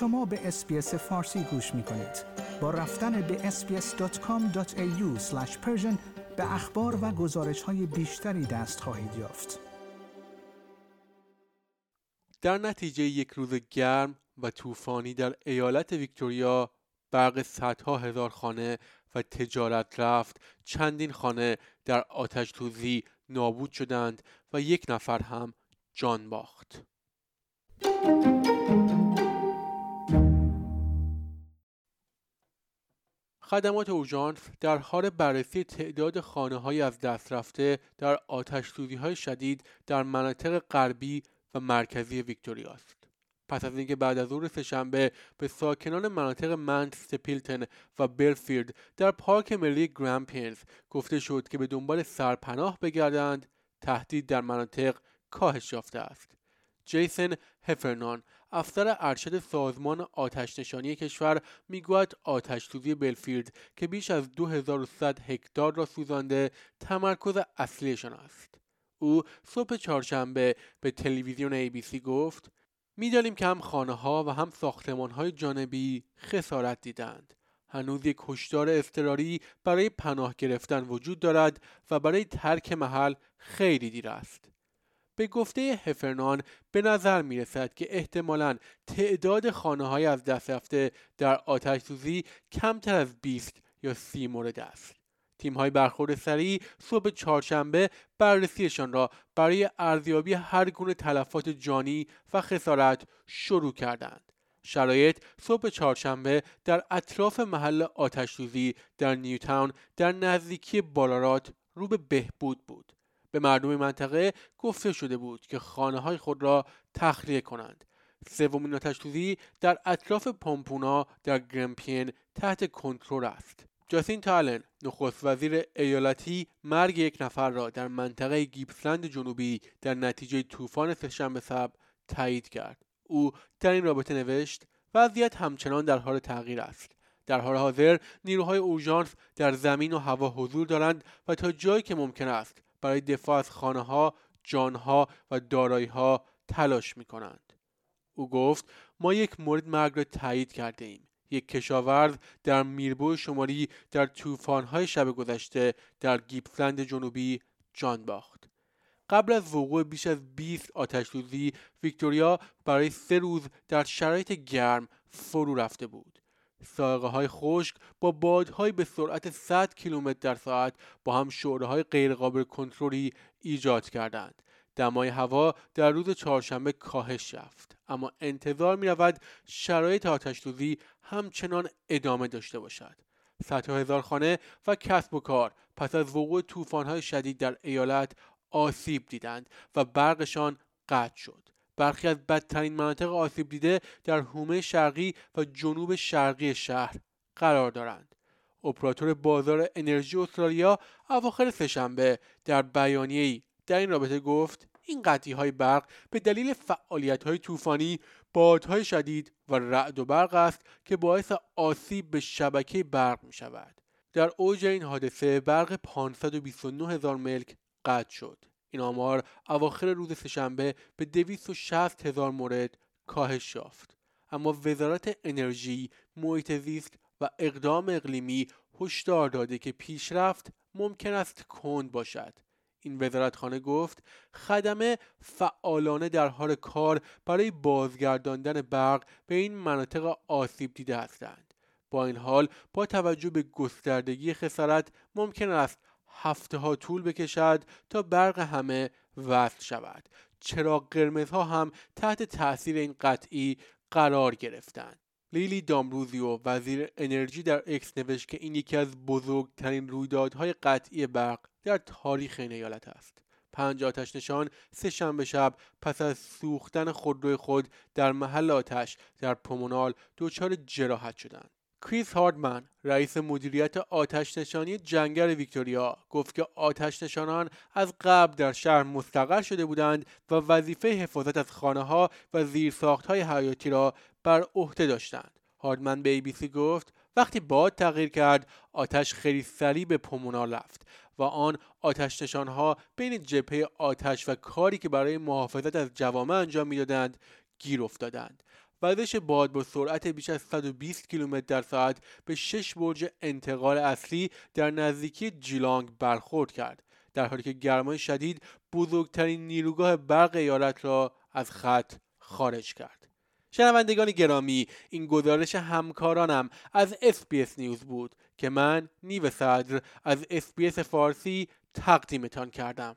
شما به اسپیس فارسی گوش می کنید. با رفتن به sbs.com.au به اخبار و گزارش های بیشتری دست خواهید یافت. در نتیجه یک روز گرم و طوفانی در ایالت ویکتوریا برق صدها هزار خانه و تجارت رفت چندین خانه در آتش توزی نابود شدند و یک نفر هم جان باخت. خدمات اورژانس در حال بررسی تعداد خانه های از دست رفته در آتش های شدید در مناطق غربی و مرکزی ویکتوریا است. پس از اینکه بعد از ظهر سهشنبه به ساکنان مناطق منت سپیلتن و برفیلد در پارک ملی گرامپینز گفته شد که به دنبال سرپناه بگردند تهدید در مناطق کاهش یافته است جیسن هفرنان افسر ارشد سازمان آتش نشانی کشور می‌گوید آتش سوزی بلفیلد که بیش از 2100 هکتار را سوزانده تمرکز اصلیشان است او صبح چهارشنبه به تلویزیون ABC گفت می‌دانیم که هم خانه ها و هم ساختمان های جانبی خسارت دیدند. هنوز یک هشدار اضطراری برای پناه گرفتن وجود دارد و برای ترک محل خیلی دیر است. به گفته هفرنان به نظر می رسد که احتمالا تعداد خانه های از دست رفته در آتش سوزی کمتر از 20 یا 30 مورد است. تیم های برخورد سریع صبح چهارشنبه بررسیشان را برای ارزیابی هر گونه تلفات جانی و خسارت شروع کردند. شرایط صبح چهارشنبه در اطراف محل آتش سوزی در نیوتاون در نزدیکی بالارات رو به بهبود بود. به مردم منطقه گفته شده بود که خانه های خود را تخلیه کنند. سومین آتش در اطراف پامپونا در گرمپین تحت کنترل است. جاسین تالن نخست وزیر ایالتی مرگ یک نفر را در منطقه گیپسلند جنوبی در نتیجه طوفان سهشنبه شب تایید کرد او در این رابطه نوشت وضعیت همچنان در حال تغییر است در حال حاضر نیروهای اورژانس در زمین و هوا حضور دارند و تا جایی که ممکن است برای دفاع از خانه ها، جانها و دارایی ها تلاش می کنند. او گفت ما یک مورد مرگ را تایید کرده ایم. یک کشاورز در میربو شمالی در طوفان‌های شب گذشته در گیپسلند جنوبی جان باخت. قبل از وقوع بیش از 20 آتش ویکتوریا برای سه روز در شرایط گرم فرو رفته بود. ساقه های خشک با بادهایی به سرعت 100 کیلومتر در ساعت با هم شعره های غیرقابل کنترلی ایجاد کردند. دمای هوا در روز چهارشنبه کاهش یافت. اما انتظار می رود شرایط آتش همچنان ادامه داشته باشد. صدها هزار خانه و کسب و کار پس از وقوع طوفان‌های شدید در ایالت آسیب دیدند و برقشان قطع شد. برخی از بدترین مناطق آسیب دیده در حومه شرقی و جنوب شرقی شهر قرار دارند اپراتور بازار انرژی استرالیا اواخر سهشنبه در بیانیه‌ای در این رابطه گفت این قطعی های برق به دلیل فعالیت های طوفانی بادهای شدید و رعد و برق است که باعث آسیب به شبکه برق می شود. در اوج این حادثه برق 529 هزار ملک قطع شد. این آمار اواخر روز سهشنبه به 260 هزار مورد کاهش یافت. اما وزارت انرژی، محیط زیست و اقدام اقلیمی هشدار داده که پیشرفت ممکن است کند باشد این وزارتخانه گفت خدمه فعالانه در حال کار برای بازگرداندن برق به این مناطق آسیب دیده هستند با این حال با توجه به گستردگی خسارت ممکن است هفته ها طول بکشد تا برق همه وصل شود. چرا قرمزها هم تحت تاثیر این قطعی قرار گرفتند؟ لیلی دامبروزیو وزیر انرژی در X نوشت که این یکی از بزرگترین رویدادهای قطعی برق در تاریخ این ایالت است. پنج آتش نشان سه شنبه شب پس از سوختن خودروی خود در محل آتش در پومونال دچار جراحت شدند. کریس هاردمن رئیس مدیریت آتش نشانی جنگل ویکتوریا گفت که آتش نشانان از قبل در شهر مستقر شده بودند و وظیفه حفاظت از خانه ها و زیرساخت های حیاتی را بر عهده داشتند. هاردمن به ABC گفت وقتی باد تغییر کرد آتش خیلی سریع به پومونال رفت و آن آتش نشانها بین جبهه آتش و کاری که برای محافظت از جوامع انجام می‌دادند گیر افتادند. وزش باد با سرعت بیش از 120 کیلومتر در ساعت به شش برج انتقال اصلی در نزدیکی جیلانگ برخورد کرد در حالی که گرمای شدید بزرگترین نیروگاه برق ایالت را از خط خارج کرد. شنوندگان گرامی این گزارش همکارانم از SBS News بود که من نیو صدر از SBS فارسی تقدیمتان کردم.